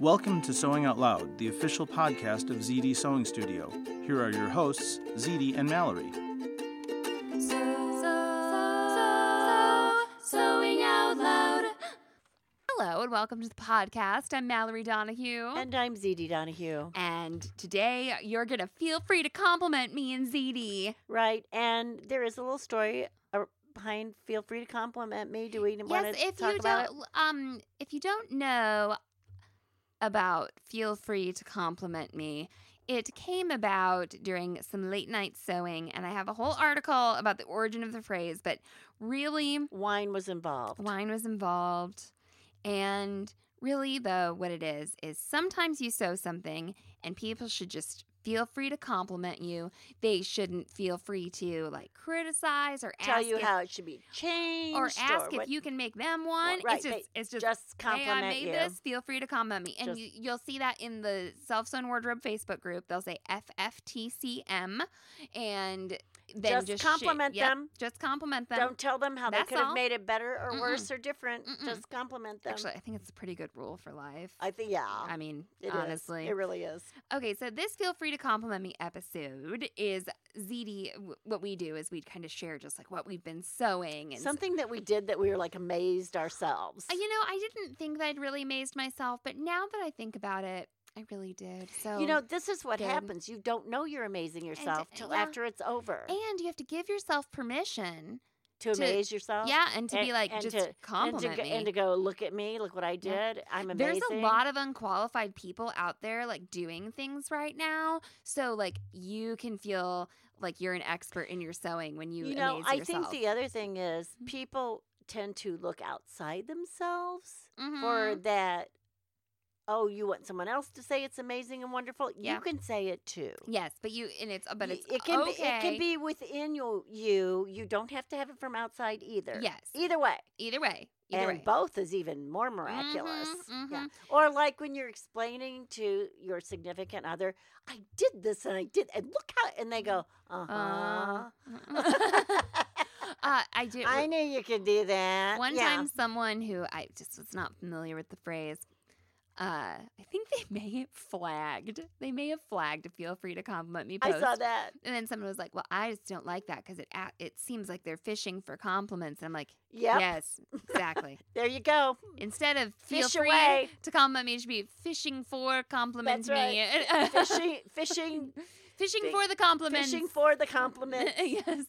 Welcome to Sewing Out Loud, the official podcast of ZD Sewing Studio. Here are your hosts, ZD and Mallory. Sewing out loud. Hello and welcome to the podcast. I'm Mallory Donahue. And I'm ZD Donahue. And today you're going to feel free to compliment me and ZD. Right. And there is a little story uh, behind feel free to compliment me. Do we want Yes, to if talk you about don't um if you don't know about feel free to compliment me, it came about during some late night sewing and I have a whole article about the origin of the phrase, but really? Wine was involved. wine was involved. And really, though, what it is, is sometimes you sew something and people should just feel free to compliment you. They shouldn't feel free to like criticize or Tell ask you if, how it should be changed. or ask if what- you can make them one. right, it's just it's just, just hey, I compliment made you. this. Feel free to compliment me, and Just- you, you'll see that in the Self Sewn Wardrobe Facebook group. They'll say FFTCM, and then Just just, compliment yep, them. Just compliment them. Don't tell them how they That's could have made it better or Mm-mm. worse or different. Mm-mm. Just compliment them. Actually, I think it's a pretty good rule for life. I think yeah. I mean, it is. honestly. It really is. Okay, so this Feel Free to Compliment Me episode is ZD. What we do is we kind of share just like what we've been sewing. And Something that we did that we were like amazed ourselves. Uh, you know, I didn't think that I'd really amazed myself, but now that I think about it, I really did. So, You know, this is what good. happens. You don't know you're amazing yourself till yeah. after it's over. and you have to give yourself permission. to to- amaze yourself. Yeah, and to be like, and just to- compliment and to, go, me. and to go look at me, look what I Yeah. did. I'm amazing. There's a lot of unqualified people out there like doing things right now. So like you can feel like you're an expert in your sewing when you, you know. I yourself. think the other thing is Mhm. people tend to look outside themselves for Mhm. that. Oh, you want someone else to say it's amazing and wonderful? Yeah. You can say it too. Yes, but you and it's but it's it can okay. be it can be within you. You you don't have to have it from outside either. Yes. Either way. either way. Either and way. both is even more miraculous. Mhm, Yeah. mhm. Or like when you're explaining to your significant other, I did this and I did, and look how, and they go, uh huh. Uh, uh, I do. I knew you could do that. One yeah. time, someone who I just was not familiar with the phrase, uh, I think they may have flagged. They may have flagged to feel free to compliment me. I saw that. And then someone was like, "Well, I just don't like that because it it seems like they're fishing for compliments." And I'm like, Yep. "Yes, exactly." There you go. Instead of feel Fish free away. to compliment me, it should be fishing for compliment That's me. Fishing, fishing, fishing fi- for the compliment. fishing for the compliment. yes.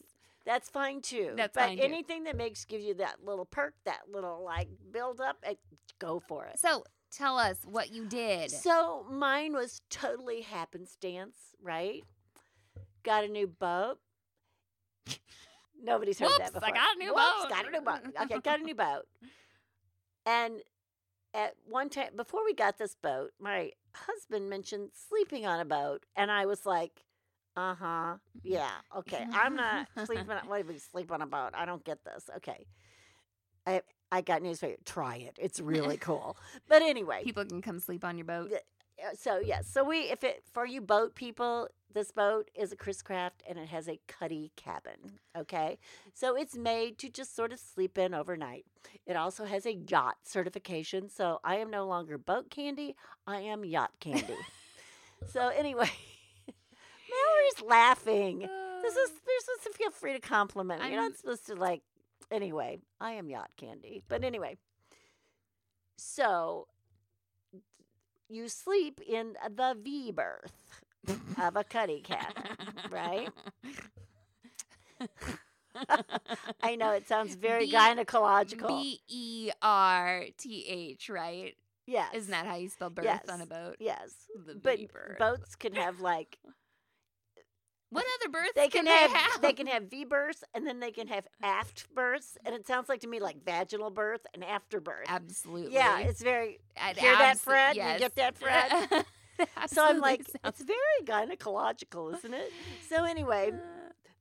That's fine too. That's but fine, too. anything that makes gives you that little perk, that little like build up, go for it. So tell us what you did. So mine was totally happenstance, right? Got a new boat. Nobody's heard that Whoops, I got a new Whoops, boat. Got a new boat. Okay, got a new boat. And at one time before we got this boat, my husband mentioned sleeping on a boat, and I was like, "Uh huh, yeah, okay. I'm not sleeping. on What do we sleep on a boat? I don't get this. Okay, I I got news for you. Try it. It's really cool. But anyway, People can come sleep on your boat. so yes, so we if it for you boat people, this boat is a Chris Craft and it has a cuddy cabin. Okay, so it's made to just sort of sleep in overnight. It also has a yacht certification, so I am no longer boat candy. I am yacht candy. so anyway, Mallory's laughing. This is you're supposed to feel free to compliment me. You're not supposed to like. Anyway, I am yacht candy. But anyway, so you sleep in the V berth of a cuddy cat, right? I know it sounds very B- gynecological. B E R T H, right? yes, Isn't that how you spell birth Yes. on a boat? yes? The But boats can have like What other births they can, can have, they have? they can have V births and then they can have aft births, and it sounds like to me like vaginal birth and afterbirth. Absolutely. Yeah, it's very It hear that, Fred? You Yes. get that, Fred? So I'm like, sounds- it's very gynecological, isn't it? So anyway, uh,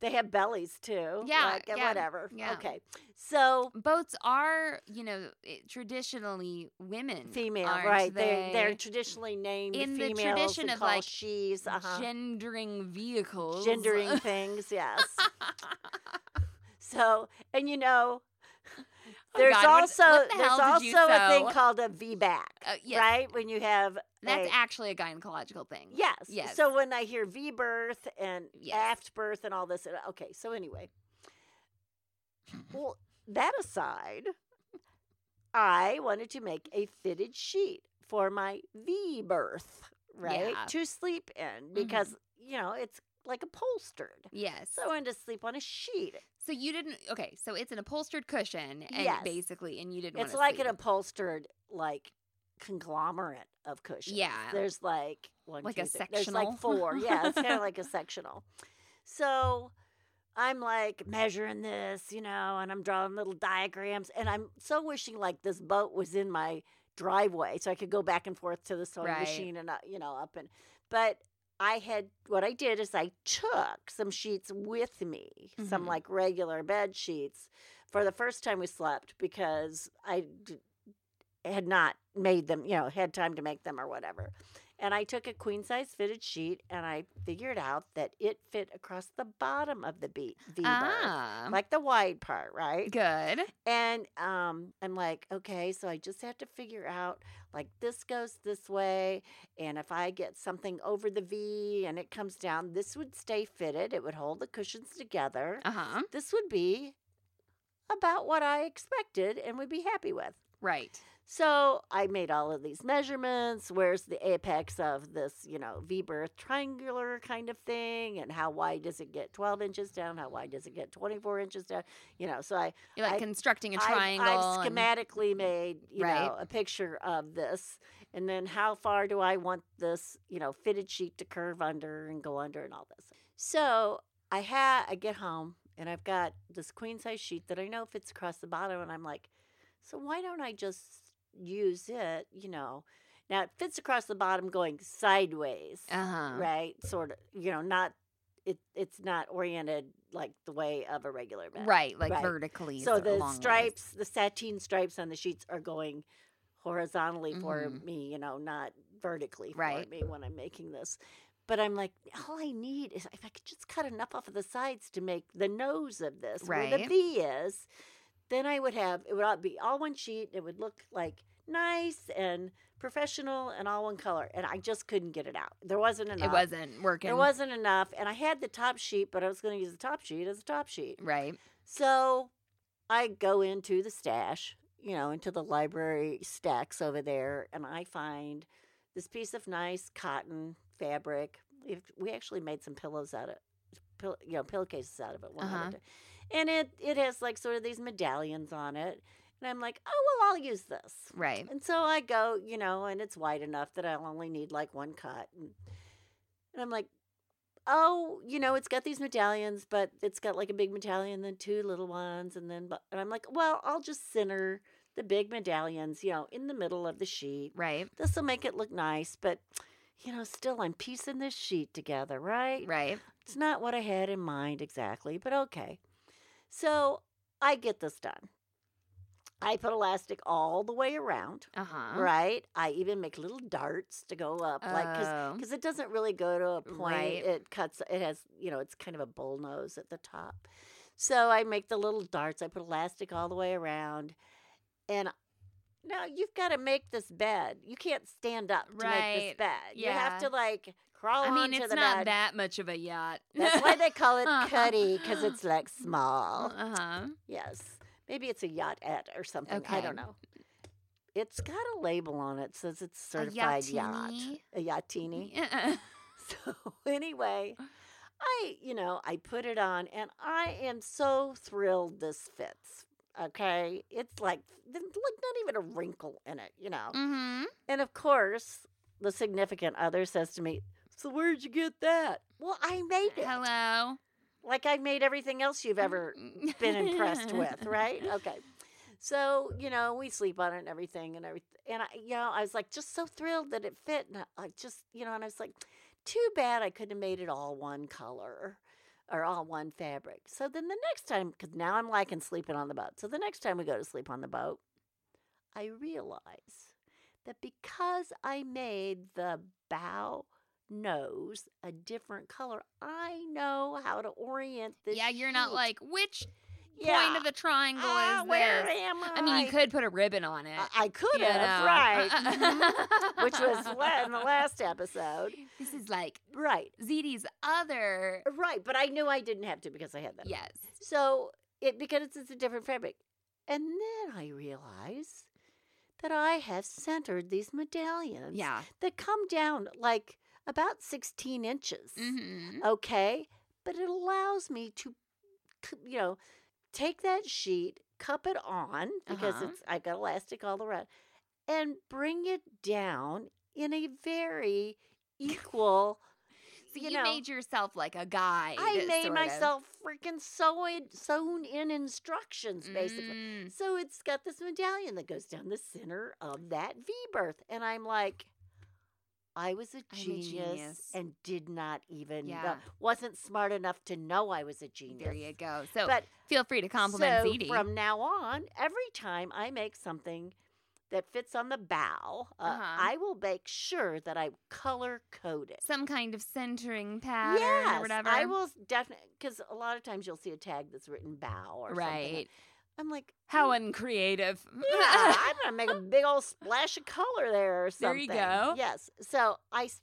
they have bellies too. Yeah, like, yeah, whatever. yeah. Okay, so boats are, you know, traditionally women. female, right? They're they're traditionally named In the tradition of, like, she's, uh-huh. gendering vehicles. gendering things. Yes. so and you know, There's God, also what the there's also a thing called a V back, Uh, yes. right? When you have That's a, actually a gynecological thing. yes. Yes. So when I hear V birth and Yes. aft birth and all this, okay. So anyway, well, that aside, I wanted to make a fitted sheet for my V berth, right, Yeah. Mm-hmm. to sleep in because you know it's like upholstered. Yes. So I wanted to sleep on a sheet. So you didn't. Okay. So it's an upholstered cushion, and Yes. basically, and you didn't. It's like sleep. an upholstered like conglomerate of cushions. Yeah. There's like one, Like a two, three- There's like four. Yeah, it's kind of like a sectional. So I'm like measuring this, you know, and I'm drawing little diagrams, and I'm so wishing like this boat was in my driveway so I could go back and forth to the sewing Right. machine and uh, you know up and but I had what I did is I took some sheets with me, some Mhm. like regular bed sheets for the first time we slept because I d- had not made them, you know, had time to make them or whatever. And I took a queen size fitted sheet and I figured out that it fit across the bottom of the B- V berth, Ah. like the wide part, right? good. And um, I'm like, okay, so I just have to figure out like this goes this way, and if I get something over the V and it comes down, this would stay fitted. It would hold the cushions together. Uh huh. This would be about what I expected and would be happy with. Right. So I made all of these measurements. Where's the apex of this, you know, V berth triangular kind of thing? And how wide does it get 12 inches down? How wide does it get 24 inches down? You know, so I, You're like I- constructing a I've- triangle. I've, and- schematically made, you Right. know, a picture of this. And then how far do I want this, you know, fitted sheet to curve under and go under and all this. So I had, I get home and I've got this queen size sheet that I know fits across the bottom. And I'm like, so why don't I just use it, you know? Now it fits across the bottom going sideways, Uh-huh. right? Sort of, you know, not, it, it's not oriented like the way of a regular bed. Right, like Right. vertically. So the along ways. stripes, the sateen stripes on the sheets are going horizontally for Mhm. me, you know, not vertically for me when I'm making this. But I'm like, all I need is if I could just cut enough off of the sides to make the nose of this where the V is, then I would have it would all be all one sheet. It would look like nice and professional and all one color. And I just couldn't get it out. There wasn't enough. It wasn't working. There wasn't enough. And I had the top sheet, but I was going to use the top sheet as a top sheet. Right. So I go into the stash, you know, into the library stacks over there, and I find this piece of nice cotton fabric. We've, actually made some pillows out of, you know, pillowcases out of it. One Uh-huh. And it it has like sort of these medallions on it, and I'm like, oh well, I'll use this. Right. And so I go, you know, and it's wide enough that I'll only need like one cut. And, and I'm like, oh, you know, it's got these medallions, but it's got like a big medallion, then two little ones. And then, and I'm like, well, I'll just center the big medallions, you know, in the middle of the sheet. Right. This will make it look nice, but, you know, still I'm piecing this sheet together, right? Right. It's not what I had in mind exactly, but okay. So I get this done. I put elastic all the way around, Uh-huh. right? I even make little darts to go up, like Oh. because it doesn't really go to a point. Right. It cuts. It has you know it's kind of a bull nose at the top. So I make the little darts. I put elastic all the way around, and now you've got to make this bed. You can't stand up to make this Right. bed. You have to like crawl I mean, it's not bed. that much of a yacht. That's why they call it Uh-huh. cuddy because it's like small. Uh-huh. Yes. Maybe it's a yachtette or something. I don't know. It's got a label on it says it's A certified yacht. A yachtini. Uh-uh. So anyway, I, you know, I put it on and I am so thrilled this fits. Okay. It's like like not even a wrinkle in it, you know. Mm-hmm. And of course, the significant other says to me, So where'd you get that? Well, I made it. Hello. Like I made everything else you've ever been impressed with, right? Okay. So, you know, we sleep on it and everything and everything. And I, you know, I was like just so thrilled that it fit. And uh, I, I just, you know, and I was like, too bad I couldn't have made it all one color or all one fabric. So then the next time, because now I'm liking sleeping on the boat. So the next time we go to sleep on the boat, I realize that because I made the bow nose a different color, I know how to orient this. yeah, you're not like which Yeah. point of the triangle Ah, is where this. am I? I mean, you could put a ribbon on it. I, I could have, right? mhm, Which was in the last episode. This is like Right. ZD's other. Right. But I knew I didn't have to because I had that. Yes. So it because it's a different fabric. And then I realize that I have centered these medallions Yeah. that come down like about 16 inches. Mm-hmm. Okay. But it allows me to, you know, take that sheet, cup it on because Uh-huh. it's I've got elastic all around, and bring it down in a very equal. So you you, know, made yourself like a guide. I made myself freaking sewn sewn in instructions basically. Mm. So it's got this medallion that goes down the center of that V berth. And I'm like, I was a I'm a genius, genius. and did not even know, wasn't smart enough to know I was a genius. There you go. So But feel free to compliment so ZD. from now on, every time I make something that fits on the bow, uh, Uh-huh. I will make sure that I color code it. Some kind of centering pattern yes, or whatever. I will definitely because a lot of times you'll see a tag that's written bow or something. Right. I'm like, How "Mm, uncreative. yeah, I'm gonna make a big old splash of color there or something. There you go. Yes. So I s-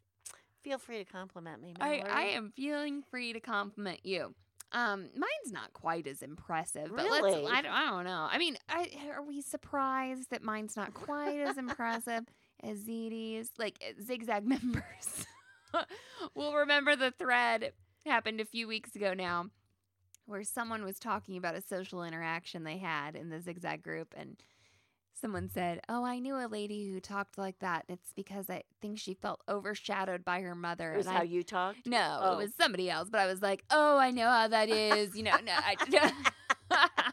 feel free to compliment me. I, I am feeling free to compliment you. Um, mine's not quite as impressive, but Really? let's. I don't, I don't know. I mean, I, are we surprised that mine's not quite as impressive as ZD's? Like uh, zigzag members. we'll remember the thread happened a few weeks ago now, where someone was talking about a social interaction they had in the zigzag group, and someone said, "Oh, I knew a lady who talked like that. It's because I think she felt overshadowed by her mother." Is and how I you talked. no, Oh. it was somebody else. But I was like, oh, I know how that is. You know, no. I,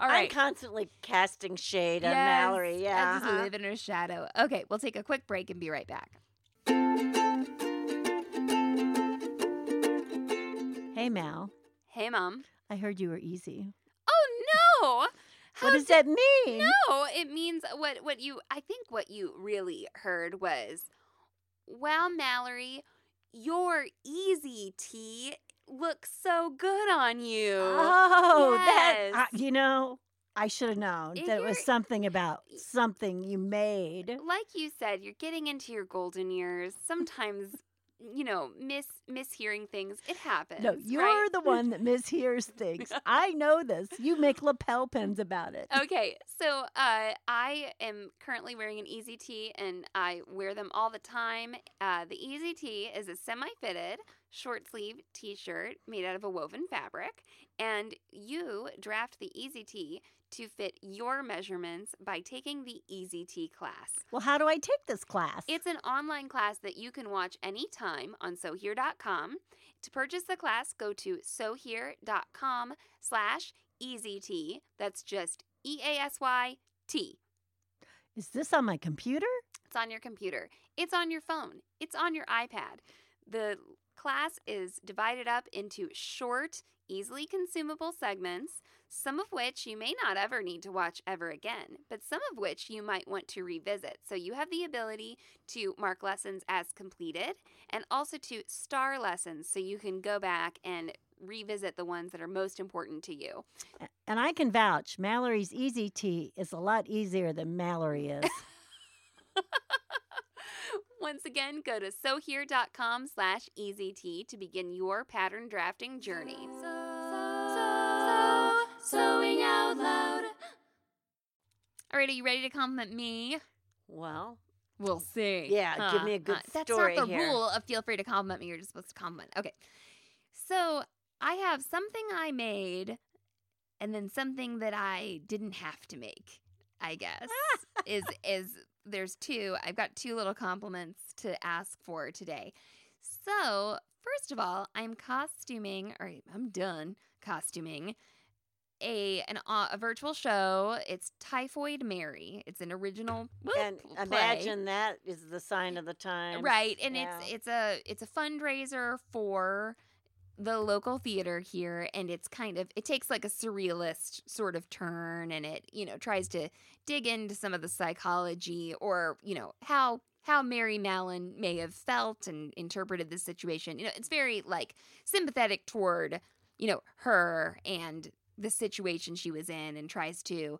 All I'm constantly casting shade on Yes, Mallory. I Yeah. just uh-huh. live in her shadow. Okay, we'll take a quick break and be right back. Hey Mal, Hey, mom. I heard you were easy. Oh no! How what does that mean? No, it means what what you I think what you really heard was Wow, Mallory, your Easy Tee looks so good on you. Oh, that Yes. You know, I should have known that it was something about something you made. like you said, you're getting into your golden years. Sometimes, you know, miss mishearing things. It happens. No, you're right? the one that mishears things. I know this. You make lapel pins about it. Okay, so uh, I am currently wearing an Easy Tee, and I wear them all the time. Uh, the Easy Tee is a semi-fitted short sleeve T-shirt made out of a woven fabric, and you draft the Easy Tee to fit your measurements by taking the Easy Tee class. Well, how do I take this class? It's an online class that you can watch anytime on SoHere.com. To purchase the class, go to SoHere.com slash Easy EasyT. That's just E-A-S-Y-T. Is this on my computer? It's on your computer. It's on your phone. It's on your iPad. The class is divided up into short, easily consumable segments, some of which you may not ever need to watch ever again, but some of which you might want to revisit. So you have the ability to mark lessons as completed and also to star lessons so you can go back and revisit the ones that are most important to you. And I can vouch, Mallory's Easy Tee is a lot easier than Mallory is. Once again, go to sohere.com slash easyt to begin your pattern drafting journey. Sewing out loud. All right, are you ready to compliment me? well, We'll see. Yeah, give me a good That's story not the here. rule of feel free to compliment me. You're just supposed to compliment. Okay. So I have something I made and then something that I didn't have to make, I guess. is is there's two. I've got two little compliments to ask for today. So, first of all, I'm costuming, or I'm done costuming a an uh, a virtual show. It's Typhoid Mary. It's an original well, and play. imagine that is the sign of the time. right, and Yeah. it's it's a it's a fundraiser for the local theater here and it's kind of it takes like a surrealist sort of turn and it you know tries to dig into some of the psychology or you know how how Mary Mallon may have felt and interpreted this situation you know it's very like sympathetic toward you know her and the situation she was in and tries to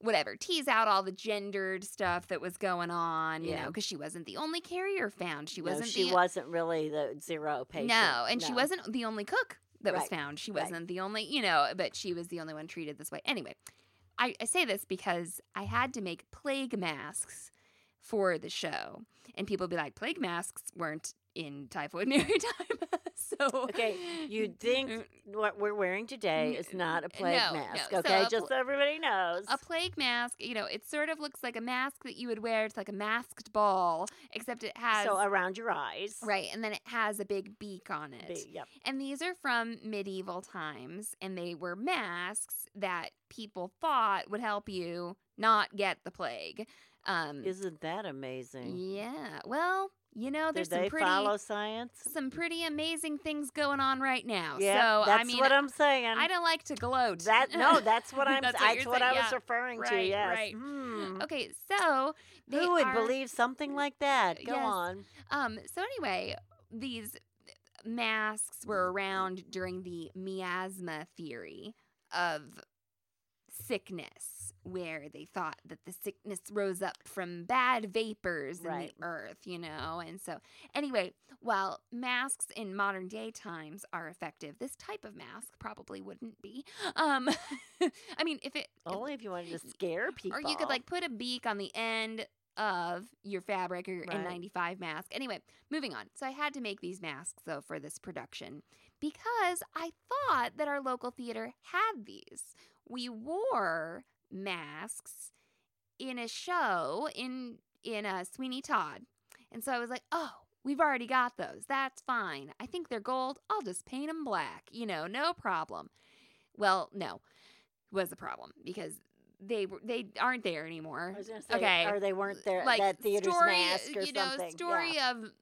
whatever tease out all the gendered stuff that was going on you Yeah. know because she wasn't the only carrier found. She wasn't she the wasn't really the zero patient. no and she wasn't the only cook that was found. She wasn't the only you know but she was the only one treated this way. Anyway I, I say this because i had to make plague masks for the show and people be like plague masks weren't in typhoid maritime so Okay, you think what we're wearing today is not a plague no, no. mask, So okay? a Just pl- so everybody knows. a plague mask you know it sort of looks like a mask that you would wear it's like a masked ball except it has so around your eyes. right and then it has a big beak on it Yep. and these are from medieval times and they were masks that people thought would help you not get the plague um Isn't that amazing? yeah well you know there's some pretty follow science? some pretty amazing things going on right now Yeah, so that's i mean what I'm saying. I don't like to gloat. That no, that's what I'm. That's That's what you're what I was yeah. referring to. Yes. right. Hmm. Okay, so they Who would are- believe something like that? Go Yes. on. Um. So anyway, these masks were around during the miasma theory of sickness, where they thought that the sickness rose up from bad vapors Right. in the earth, you know. And so, anyway, while masks in modern day times are effective, this type of mask probably wouldn't be. Um, I mean, if it Only if you wanted to scare people. or you could like put a beak on the end of your fabric or your Right. N95 mask. Anyway, moving on. So I had to make these masks though for this production because I thought that our local theater had these. We wore masks in a show in in uh, Sweeney Todd. And so I was like, "Oh, we've already got those. That's fine. I think they're gold. I'll just paint them black. You know, no problem." Well, no. Was a problem because they they aren't there anymore. I was gonna say, okay. or they weren't there. like that theater's story, mask or you know, something. story yeah. of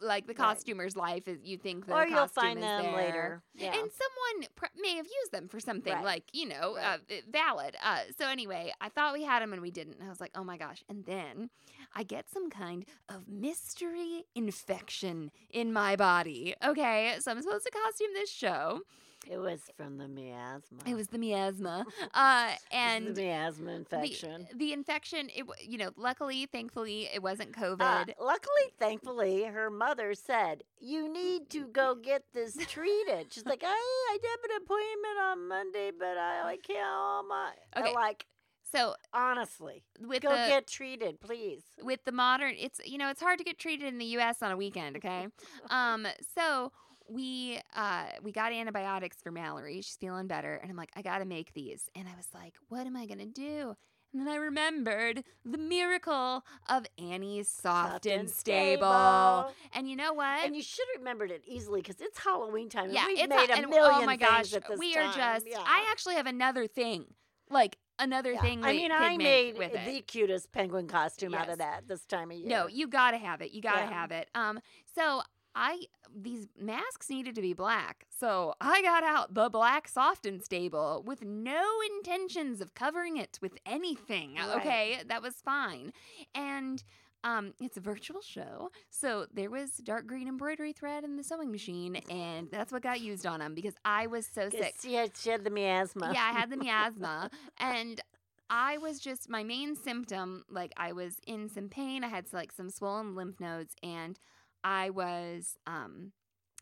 like the Right. costumer's life is you think the or you'll costume find is them there. later. Yeah. And someone pr- may have used them for something Right. like, you know, Right. uh, valid. Uh, so anyway, I thought we had them and we didn't. And I was like, oh my gosh. And then I get some kind of mystery infection in my body. Okay. So I'm supposed to costume this show. It was from the miasma. It was the miasma. Uh, and the miasma infection. The, infection, it, you know, luckily, thankfully, it wasn't COVID. Uh, luckily, thankfully, her mother said, "You need to go get this treated." She's like, "I, I have an appointment on Monday, but I, I can't." Oh my! uh, Okay. Like so honestly, with go the get treated, please. with the modern it's you know it's hard to get treated in the US on a weekend, okay? um so we uh we got antibiotics for Mallory. She's feeling better and I'm like I got to make these. And I was like, what am I going to do? And then I remembered the miracle of Annie's soft, and stable. And you know what? And you should have remembered it easily because it's Halloween time. yeah, we've it's made a, a and, million oh my gosh, at this we are time. just Yeah. I actually have another thing. Like another Yeah. thing I mean, I made with it. the cutest penguin costume out of that this time of year. No, you gotta have it. You gotta Yeah. have it. Um, so I these masks needed to be black, so I got out the black soft and stable with no intentions of covering it with anything. Right. Okay, that was fine, and. Um, it's a virtual show, so there was dark green embroidery thread in the sewing machine, and that's what got used on them because I was so sick. She had, she had the miasma. Yeah, I had the miasma, and I was just my main symptom. Like I was in some pain. I had like some swollen lymph nodes, and I was um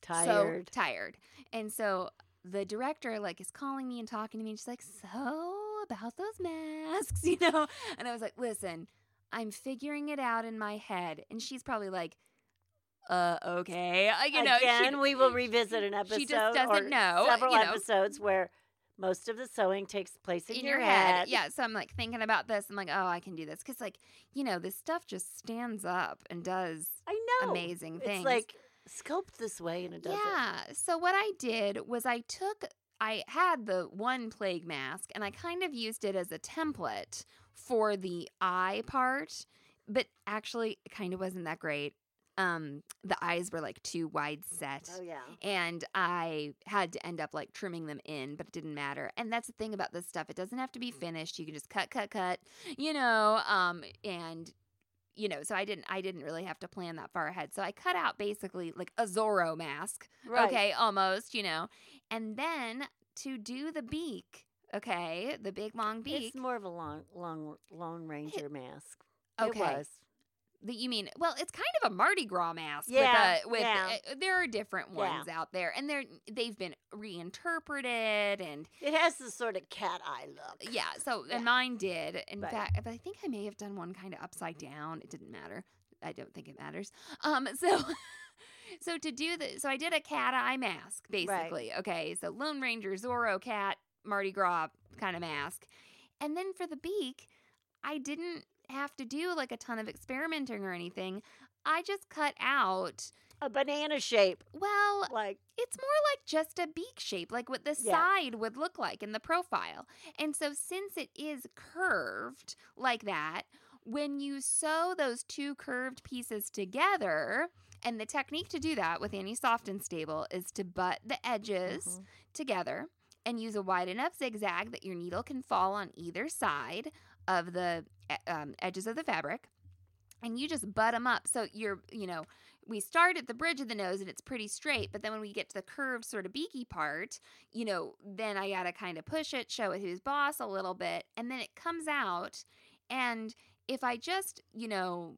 tired. so tired. And so the director like is calling me and talking to me, and she's like, "So about those masks, you know?" And I was like, "Listen, I'm figuring it out in my head," and she's probably like. Uh, okay. You know, she- Again, we will revisit an episode. she just doesn't know, Several you know. episodes where most of the sewing takes place in, in your, your head. Yeah. So I'm like thinking about this. I'm like, oh, I can do this. Cause like, you know, this stuff just stands up and does I know. amazing things. It's like scoped this way and it does yeah. So what I did was I took, I had the one plague mask and I kind of used it as a template for the eye part, but actually it kind of wasn't that great. Um, the eyes were like too wide set Oh yeah. and I had to end up like trimming them in, but it didn't matter. And that's the thing about this stuff; it doesn't have to be finished. You can just cut, cut, cut, you know. Um, and you know, so I didn't, I didn't really have to plan that far ahead. So I cut out basically like a Zorro mask, Right. okay, almost, you know, and then to do the beak, okay, the big long beak. It's more of a long, long Lone Ranger mask. okay. It was. That you mean well it's kind of a mardi gras mask Yeah, with, a, with yeah. uh, there are different Yeah. ones out there and they're they've been reinterpreted and It has this sort of cat eye look. yeah so Yeah. and mine did in Right. fact but i think i may have done one kind of upside down it didn't matter i don't think it matters um so so to do the so i did a cat eye mask basically okay so lone ranger zorro cat mardi gras kind of mask and then for the beak i didn't have to do like a ton of experimenting or anything i just cut out A banana shape, well like it's more like just a beak shape, like what the Yeah. side would look like in the profile. And so, since it is curved like that, when you sew those two curved pieces together, and the technique to do that with Annie Soft and Stable is to butt the edges Mhm. together and use a wide enough zigzag that your needle can fall on either side of the um, edges of the fabric and you just butt them up. So you're you know we start at the bridge of the nose and it's pretty straight but then when we get to the curved sort of beaky part you know then i gotta kind of push it show it who's boss a little bit and then it comes out. And if i just you know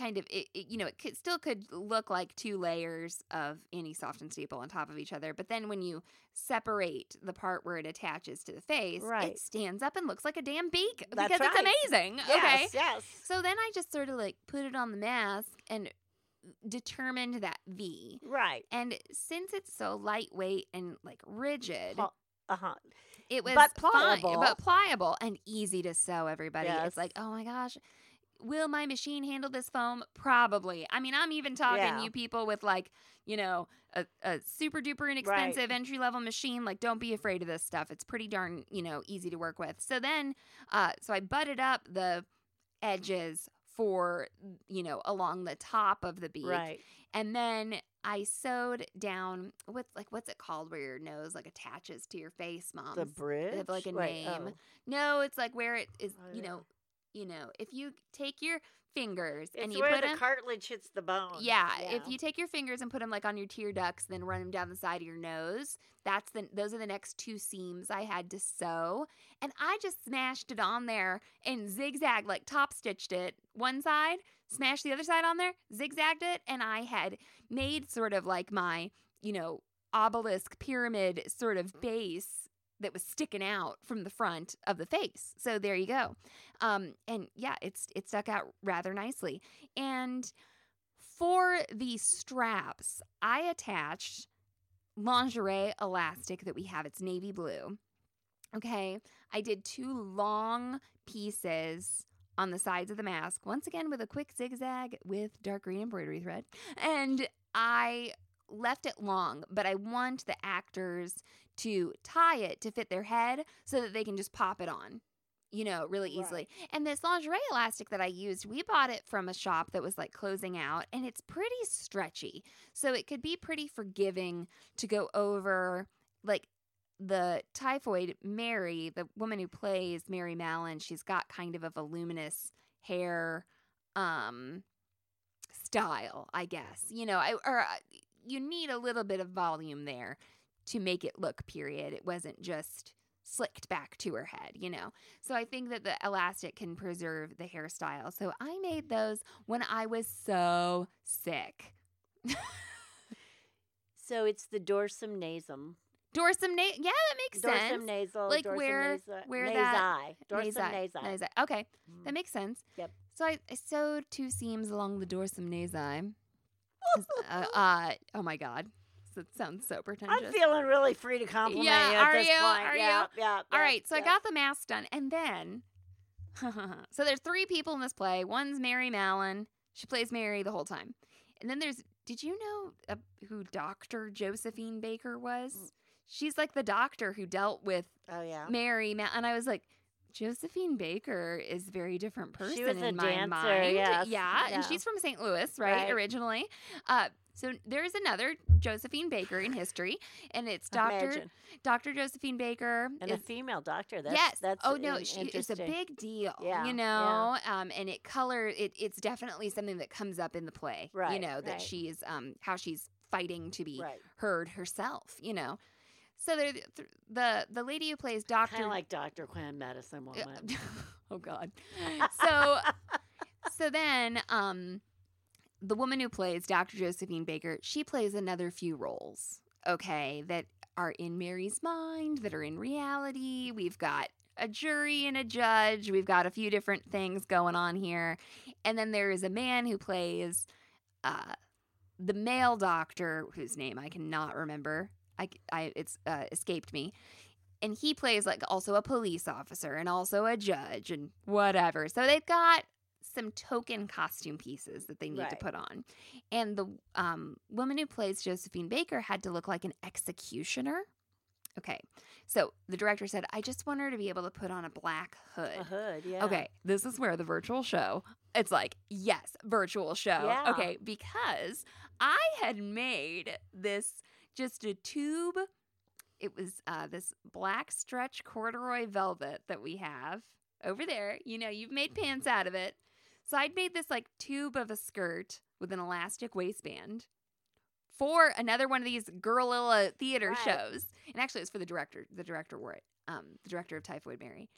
kind of it, it- you know it could, still could look like two layers of Annie Soft and Stable on top of each other but then when you separate the part where it attaches to the face Right. it stands up and looks like a damn beak That's because right. it's amazing yes, okay yes. so then I just sort of like put it on the mask and determined that V. Right. And since it's so lightweight and like rigid, Pl- Uh-huh. it was but fine, pliable. but pliable and easy to sew. Everybody, Yes. it's like, oh my gosh. Will my machine handle this foam? Probably. I mean, I'm even talking Yeah. you people with like, you know, a, a super duper inexpensive entry level machine. Like, don't be afraid of this stuff. It's pretty darn, you know, easy to work with. So then, uh, so I butted up the edges for, you know, along the top of the beak. Right. And then I sewed down what's like what's it called where your nose like attaches to your face, mom? The bridge. like a Wait, name. oh. No, it's like where it is, you know. You know, if you take your fingers and you where put the them cartilage hits the bone. yeah, if you take your fingers and put them like on your tear ducts, then run them down the side of your nose. That's the those are the next two seams I had to sew, and I just smashed it on there and zigzag like top stitched it one side, smashed the other side on there, zigzagged it, and I had made sort of like my you know obelisk pyramid sort of mm. base that was sticking out from the front of the face. So there you go. Um, and yeah, it's it stuck out rather nicely. And for the straps, I attached lingerie elastic that we have. It's navy blue. Okay. I did two long pieces on the sides of the mask, once again with a quick zigzag with dark green embroidery thread. And I left it long, but I want the actors to tie it to fit their head so that they can just pop it on, you know, really Right. easily. And this lingerie elastic that I used, we bought it from a shop that was like closing out and it's pretty stretchy. So it could be pretty forgiving to go over like the typhoid Mary, the woman who plays Mary Mallon, she's got kind of a voluminous hair um style, I guess. You know, I or uh, you need a little bit of volume there to make it look period. It wasn't just slicked back to her head, you know. So I think that the elastic can preserve the hairstyle. So I made those when I was so sick. So it's the dorsum nasum. Dorsum na- yeah, that makes Dorsum sense. nasal. Like dorsum where- nasi- where that- Dorsum Nasi. nasi. Nasi. Okay, Mm. that makes sense. Yep. So I, I sewed two seams along the dorsum nasi. uh, uh, oh my god, it sounds so pretentious. I'm feeling really free to compliment Yeah, you at are this you? point. Are you? yeah, Yeah, All yeah, right, so I got the mask done, and then, so there's three people in this play. One's Mary Mallon. She plays Mary the whole time, and then there's. Did you know uh, who Doctor Josephine Baker was? Mm. She's like the doctor who dealt with Oh yeah. Mary, Ma- and I was like, Josephine Baker is a very different person She was a in my dancer, mind. yes, Yeah, yeah. and she's from St. Louis, right, Right. Originally, uh, so there's another Josephine Baker in history, and it's Doctor Doctor Josephine Baker. And a female doctor. That's, yes. That's oh no, she it's a big deal. Yeah, You know, um, and it color it. It's definitely something that comes up in the play. Right, You know that right. she's um how she's fighting to be Right. heard herself, you know. So the, the the lady who plays Doctor, Kind Doctor. of like Dr. Quinn, medicine woman. oh God. So so then um the woman who plays Dr. Josephine Baker, she plays another few roles, okay, that are in Mary's mind, that are in reality. We've got a jury and a judge. We've got a few different things going on here. And then there is a man who plays uh the male doctor whose name I cannot remember. I, I it's uh, escaped me. And he plays like also a police officer and also a judge and whatever. So they've got some token costume pieces that they need to put on. And the um, woman who plays Josephine Baker had to look like an executioner. Okay. So the director said, I just want her to be able to put on a black hood. A hood, yeah. Okay, this is where the virtual show. It's like, yes, virtual show. Yeah. Okay, because I had made this just a tube. It was uh, this black stretch corduroy velvet that we have over there. You know, you've made pants out of it. So I'd made this like tube of a skirt with an elastic waistband for another one of these Girlilla theater Right. shows. And actually, it was for the director. The director wore it. Um, the director of Typhoid Mary.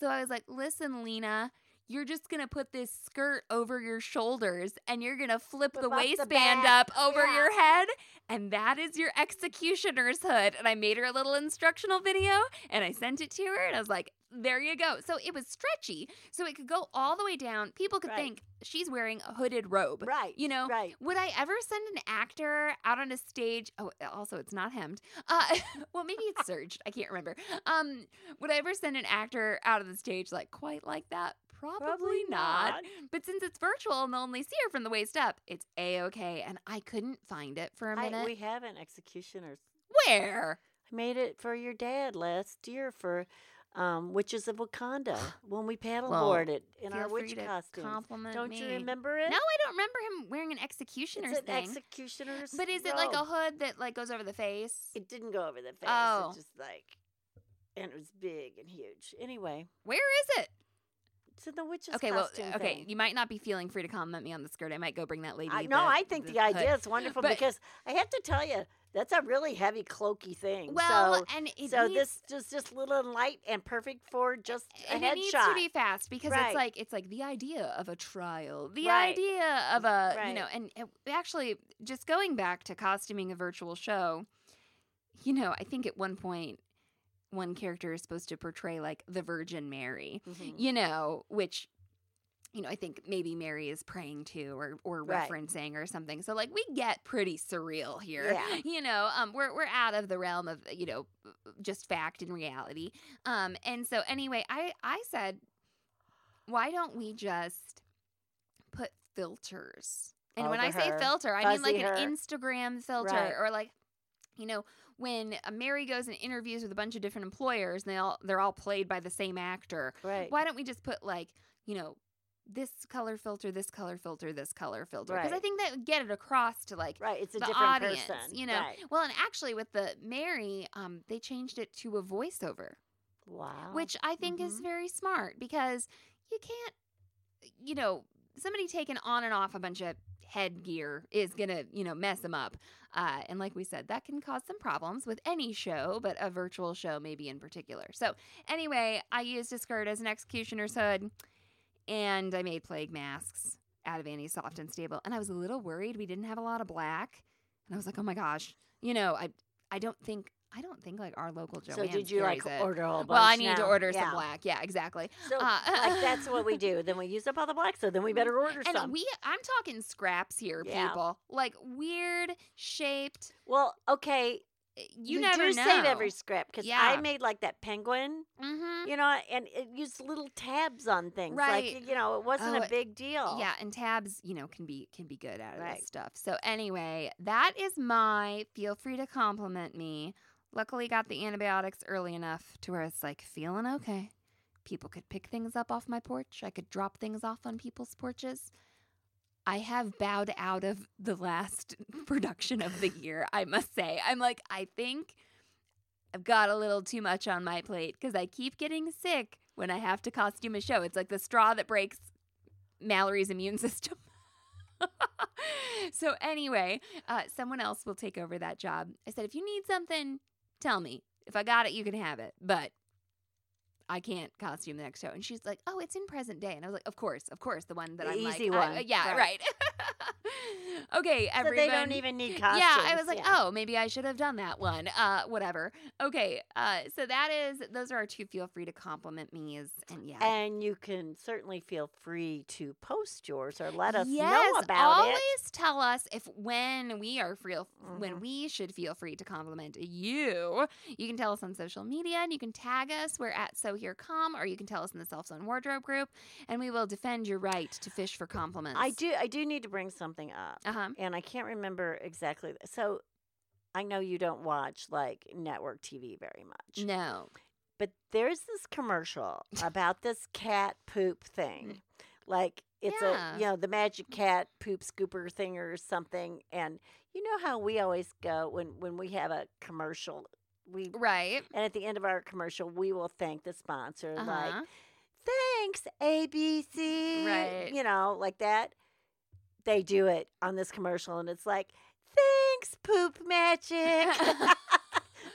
So I was like, listen, Lena, you're just going to put this skirt over your shoulders and you're going to flip Flip the up the waistband up over Yeah. your head. And that is your executioner's hood. And I made her a little instructional video and I sent it to her. And I was like, there you go. So it was stretchy. So it could go all the way down. People could Right. think she's wearing a hooded robe. Right. You know, Right. would I ever send an actor out on a stage? Oh, also, it's not hemmed. Uh, well, maybe it's serged. I can't remember. Um, would I ever send an actor out of the stage like quite like that? Probably, Probably not. not. But since it's virtual and they'll only see her from the waist up, it's a okay. And I couldn't find it for a minute. I, we have an executioner's. Where? I made it for your dad last year for um, Witches of Wakanda when we paddleboarded in our witch to costumes. compliment Don't me. you remember it? No, I don't remember him wearing an executioner's it's an thing. executioner's. but is it like a hood that like goes over the face? It didn't go over the face. Oh. It just like, and it was big and huge. Anyway, Where is it? it's in the witches Okay, well, costume okay. thing. You might not be feeling free to compliment me on the skirt. I might go bring that lady. I, the- no, I think the, hood. idea is wonderful But- because I have to tell you that's a really heavy cloaky thing. Well, so, and it so needs, this just just little and light and perfect for just a and it needs to be fast because Right. it's like it's like the idea of a trial, the Right. idea of a you know, and it, actually just going back to costuming a virtual show, you know, I think at one point one character is supposed to portray like the Virgin Mary, Mhm. you know, which you know, I think maybe Mary is praying to or or Right. referencing or something. So like we get pretty surreal here. Yeah. You know, um we're we're out of the realm of, you know, just fact and reality. Um and so anyway, I I said why don't we just put filters? And when I say filter, I mean like her. an Instagram filter Right. or like you know, when uh, Mary goes and interviews with a bunch of different employers and they all they're all played by the same actor, Right. why don't we just put like you know this color filter this color filter this color filter because i think that would get it across to like Right. It's a the different audience person. you know Right. well and actually with the mary um they changed it to a voiceover Wow. which i think is Mhm. very smart because you can't you know somebody taking on and off a bunch of headgear is gonna you know mess them up uh, and like we said that can cause some problems with any show but a virtual show maybe in particular so anyway i used a skirt as an executioner's hood and i made plague masks out of Annie Soft and Stable. And I was a little worried we didn't have a lot of black. And I was like, oh my gosh, you know, I I don't think I don't think like our local so did you like it. order a bunch? Well, I need to order Yeah. some black. Yeah, exactly. So Uh, like that's what we do. Then we use up all the black, so then we better order some. And some. we I'm talking scraps here, Yeah. people. Like weird shaped. well, okay, You, never do know. save every scrap because I made like that penguin, Mm-hmm. you know, and it used little tabs on things. Right. Like you know, it wasn't Oh, a big deal. Yeah, and tabs, you know, can be can be good out of Right. this stuff. So anyway, that is my feel free to compliment me. Luckily got the antibiotics early enough to where it's like feeling okay. People could pick things up off my porch. I could drop things off on people's porches. I have bowed out of the last production of the year, I must say. I'm like, I think I've got a little too much on my plate because I keep getting sick when I have to costume a show. It's like the straw that breaks Mallory's immune system. so anyway, uh, someone else will take over that job. I said, if you need something, tell me. If I got it, you can have it. But I can't costume the next show. And she's like, oh, it's in present day. And I was like, of course, of course, the one that The I'm like, easy I- one, yeah, right. right. okay, So they don't even need costumes. Yeah, I was like, yeah. oh, maybe I should have done that one. Uh, whatever. Okay, uh, so that is those are our two. Feel free to compliment me's, and yeah, And you can certainly feel free to post yours or let us yes, know about always it. Always tell us if when we are free, when Mhm. we should feel free to compliment you. You can tell us on social media, and you can tag us. We're at So Here Come, or you can tell us in the Self Zone Wardrobe group, and we will defend your right to fish for compliments. I do. I do need to bring something up, Uh huh. and I can't remember exactly. So, I know you don't watch like network TV very much, No. but there's this commercial about this cat poop thing, like it's Yeah. a you know the magic cat poop scooper thing or something, and you know how we always go when when we have a commercial. We Right. and at the end of our commercial, we will thank the sponsor, Uh like thanks ABC, Right. You know, like that. They do it on this commercial, and it's like thanks poop magic. and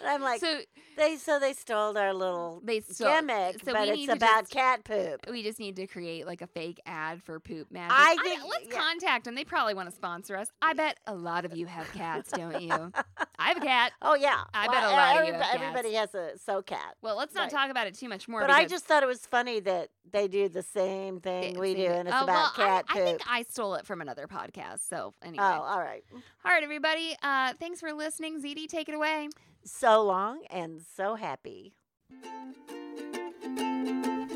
I'm like, so they so they stole our little they stole- gimmick, so but it's about just- cat poop. We just need to create like a fake ad for poop magic. I think- let's yeah. contact them. They probably want to sponsor us. I bet a lot of you have cats, don't you? I have a cat. Oh yeah, I Well, bet a lot of you have cats. Everybody has a so cat. Well, let's not Right. talk about it too much more. But I just thought it was funny that they do the same thing they- we do, and it's Oh, about well, cat I, poop. I think I stole it from another podcast. So anyway, oh, all right. all right, everybody. Uh, thanks for listening. ZD, take it away. So long and so happy.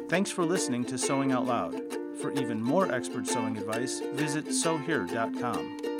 Thanks for listening to Sewing Out Loud. For even more expert sewing advice, visit sewhere.com.